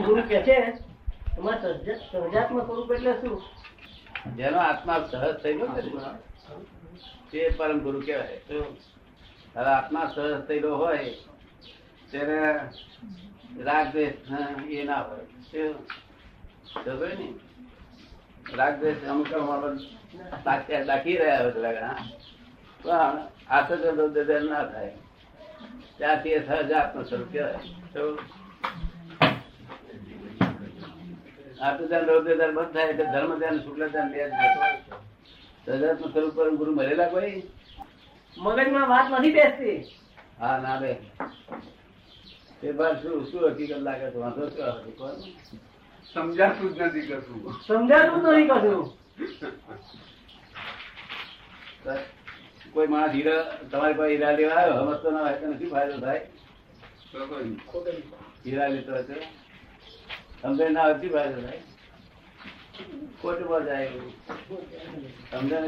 ગુરુ કે છે, એમાં સહજ- સ્વરૂપ એટલે શું? જેનો આત્મા સહજ થયેલો ગયો તે પરમ ગુરુ કહેવાય? હવે આત્મા સહજ થયેલો હોય ત્યારે રાગ દ્વેષ એ ના હોય. ને? રાગ દ્વેષ અમુક દાખી રહ્યા હોય ઘણા. પણ આસક્ત ના થાય. ત્યાંથી સહજ આત્મ સ્વરૂપ કહેવાય. શું? આટલું ધ્યાન રૌદ્ર ધ્યાન બંધ થાય એટલે ધર્મ ધ્યાન શુક્લ ધ્યાન બે જ સ્વરૂપ પર ગુરુ મળેલા કોઈ? મગજમાં વાત નથી બેસતી. હા ના બે તે બાર શું શું હકીકત લાગે છે? વાંધો શું કોણ? સમજાતું જ નથી કશું. સમજાતું જ નથી કશું. કોઈ માણસ હીરા તમારી પાસે હીરા લેવા આવ્યો? સમજતો ના હોય તો નથી ફાયદો થાય? હીરા લેતો સમજણ ના શું ફાયદો થાય ખોટમાં જાય સમજણ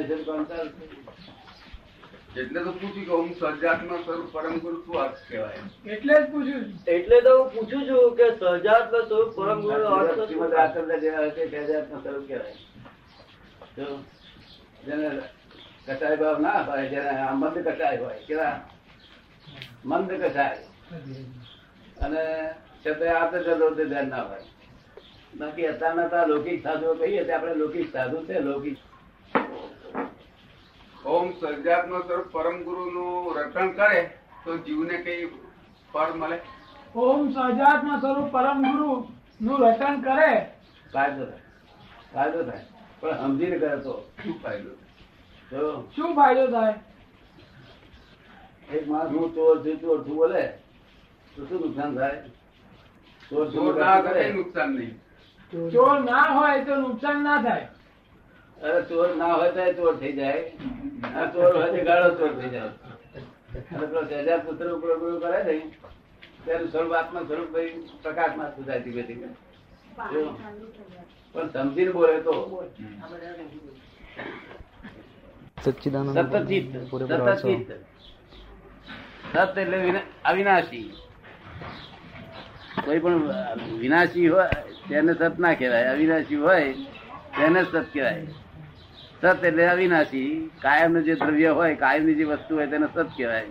એટલે તો પૂછી કે હું સર્જાત્મક સ્વરૂપ પરમ ગુરુ શું અર્થ કહેવાય? એટલે જ પૂછ્યું એટલે તો હું પૂછું છું કે સહજાત્મ સ્વરૂપ પરમ ગુરુ અર્થ શું? શ્રીમદ રાજચંદ્ર જેવા હશે તે સહજાત્મ સ્વરૂપ કહેવાય. જેને કસાય ભાવ ના હોય જેને આ મંદ કસાય હોય કેવા? મંદ કસાય અને છતાં આ તો ચલો તે ધ્યાન ના હોય. બાકી અત્યારના તો આ લૌકિક સાધુઓ કહીએ તો આપણે લૌકિક સાધુ છે લૌકિક. ઓમ સર્જાત્મક સ્વરૂપ પરમ ગુરુ નું રક્ષણ કરે તો જીવને કઈ ફળ મળે? ઓમ સહજાત્મ સ્વરૂપ પરમ ગુરુ નું રટન કરે. ફાયદો થાય. ફાયદો થાય. પણ સમજીને કરે તો શું ફાયદો જો શું ફાયદો થાય? એક માણસ હું ચોર છું ચોર છું બોલે તો શું નુકસાન થાય? ચોર ના કરે. નુકસાન નહીં. ચોર ના હોય તો નુકસાન ના થાય. અરે ચોર ના હોય તો ચોર થઈ જાય. આ ચોર હોય તો ગાળો ચોર થઈ જાય. અને પેલો સહેજાદ પુત્ર ઉપર કરે ને તેનું સ્વરૂપ આત્મા સ્વરૂપ ભાઈ પ્રકાશમાં સુધાય ધીમે ધીમે પણ સમજીને બોલે તો. સચ્ચિદાનંદ અર્થ ચિત્ત સત એટલે અવિનાશી. કોઈ પણ વિનાશી હોય તેને સત ના કહેવાય. અવિનાશી હોય તેને સત કહેવાય. સત એટલે અવિનાશી. કાયમ જે દ્રવ્ય હોય કાયમની જે વસ્તુ હોય તેને સત કહેવાય?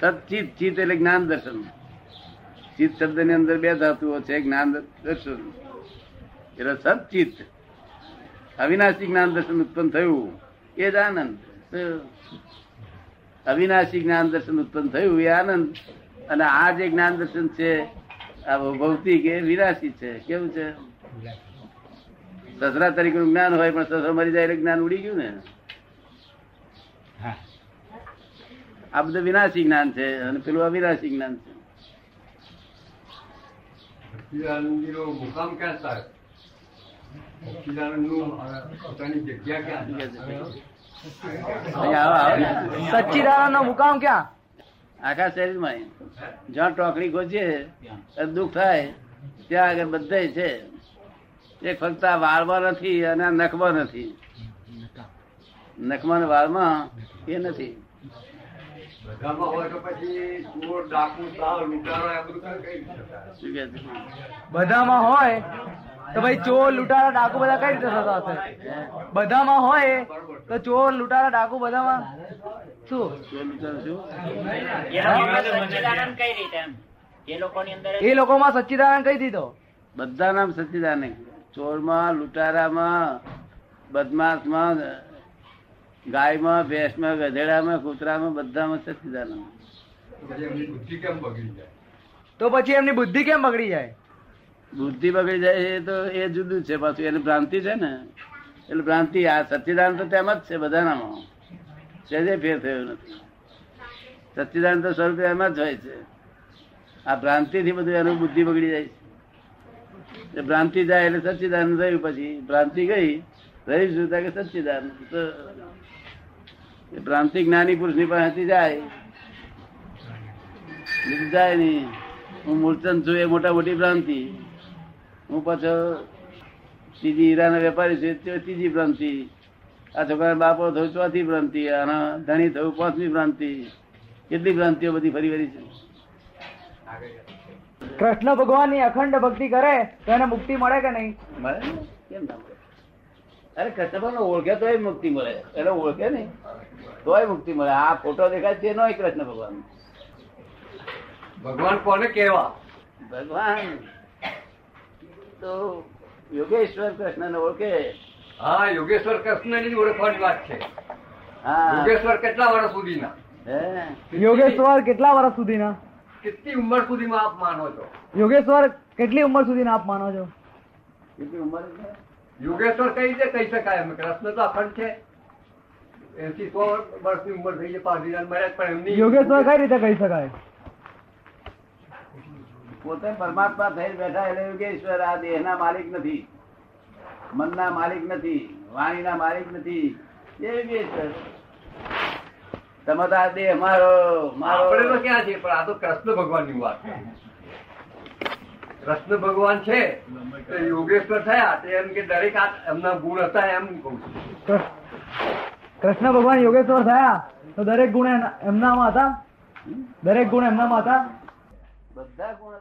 સત ચિત ચિત એટલે જ્ઞાન દર્શન. ચિત્ત શબ્દની અંદર બે ધાતુઓ છે જ્ઞાન દર્શન. એટલે સચિત અવિનાશી જ્ઞાન દર્શન ઉત્પન્ન થયું. એ જ આનંદ. અવિનાશી જ્ઞાન દર્શન ઉત્પન્ન થયું એ આનંદ. અને આ જે જ્ઞાન દર્શન છે આ ભૌતિક એ વિનાશી છે. કેવું છે? સસરા તરીકે નું જ્ઞાન હોય પણ સસરા મરી જાય એટલે જ્ઞાન ઉડી ગયું ને? આ બધું વિનાશી જ્ઞાન છે અને પેલું અવિનાશી જ્ઞાન છે. મુકામ ક્યાં સાહેબ? પોતાની જગ્યા ક્યાં. સચ્ચિદાનંદ નો મુકામ ક્યાં? આખા શરીરમાં જ્યાં ટોકડી ગોચીએ ત્યાં. દુઃખ થાય ત્યાં આગળ બધે છે. એ ફક્ત આ વાળમાં નથી અને આ નખમાં નથી. નખમાં ને વાળમાં એ નથી. બધામાં હોય. તો ચોર લૂંટારો? બધામાં ભાઈ ચોર લૂંટારા ડાકુ બધા કઈ રીતે થતા હશે? બધામાં હોય તો ચોર લૂંટારા ડાકુ બધામાં? શું? સચ્ચિદાનંદ કઈ રીતે એ લોકોની અંદર એ લોકોમાં સચ્ચિદાનંદ કઈ દીધો બધા નામ સચ્ચિદાનંદ. ચોરમાં લૂંટારામાં બદમાશમાં ગાયમાં ભેંસમાં ગધેડામાં કૂતરામાં બધામાં સચ્ચિદાનંદ. પછી એમની બુદ્ધિ કેમ બગડી જાય? તો પછી એમની બુદ્ધિ કેમ બગડી જાય? બુદ્ધિ બગડી જાય એ તો એ જુદું જ છે, પાછું એની ભ્રાંતિ છે ને, એટલે ભ્રાંતિ આ સચ્ચિદાનંદ તો તેમ જ છે બધાનામાં. સહેજે ફેર થયો નથી. સચ્ચિદાનંદ તો સ્વરૂપ એમ જ હોય છે. આ ભ્રાંતિ થી બધું એનું બુદ્ધિ બગડી જાય છે. ભ્રાંતિ જાય એટલે સચ્ચિદાનંદ રહ્યું પછી, ભ્રાંતિ ગઈ રહી શું કે સચ્ચિદાનંદ. તો ભ્રાંતિ જ્ઞાની પુરુષની પાસેથી જાય. જાય નહીં. હું મૂર્છન છું એ મોટા મોટી ભ્રાંતિ. હું પાછો સીધી હીરાના વેપારી છું ત્રીજી ભ્રાંતિ. આ છોકરા બાપો થયું ચોથી ભ્રાંતિ અને ધણી થયું પાંચમી ભ્રાંતિ. કેટલી ભ્રાંતિઓ બધી ફરી ફરી છે? કૃષ્ણ ભગવાનની અખંડ ભક્તિ કરે તો એને મુક્તિ મળે કે નહીં? મળે કેમ ના મળે? અરે કૃષ્ણ ભગવાન ઓળખે તોય મુક્તિ મળે. એને ઓળખે નહીં. તોય મુક્તિ મળે. આ ફોટો દેખાય છે નો કૃષ્ણ ભગવાન ભગવાન કોને કેવા ભગવાન. તો યોગેશ્વર કૃષ્ણ ને ઓળખે. હા યોગેશ્વર કૃષ્ણની ઓળખવાની વાત છે. હા. યોગેશ્વર કેટલા વર્ષ સુધીના? હે? યોગેશ્વર કેટલા વર્ષ સુધીના? કેટલી ઉંમર સુધીમાં આપ માનો છો? યોગેશ્વર કેટલી ઉંમર સુધીના આપ માનો છો? કેટલી ઉંમર છે? યોગેશ્વર કઈ રીતે કહી શકાય? એમ કૃષ્ણ તો અખંડ છે. એસી સો વર્ષની ઉંમર થઈ છે પાદરીલાલ મહારાજ પણ એમની યોગેશ્વર કઈ રીતે કહી શકાય? પોતે પરમાત્મા થઈને બેઠા એટલે યોગેશ્વર આ દેહના માલિક નથી મનના માલિક નથી વાણીના માલિક નથી એ યોગેશ્વર તમે તો આ દેહ મારો મારો. આપણે તો ક્યાં છે પણ આ તો કૃષ્ણ ભગવાનની વાત કૃષ્ણ ભગવાન છે તો યોગેશ્વર થયા તો એમ કે દરેક આ એમના ગુણ હતા એમ કહું છું. કૃષ્ણ ભગવાન યોગેશ્વર થયા તો દરેક ગુણ એના- એમનામાં હતા? દરેક ગુણ એમનામાં હતા? બધા ગુણ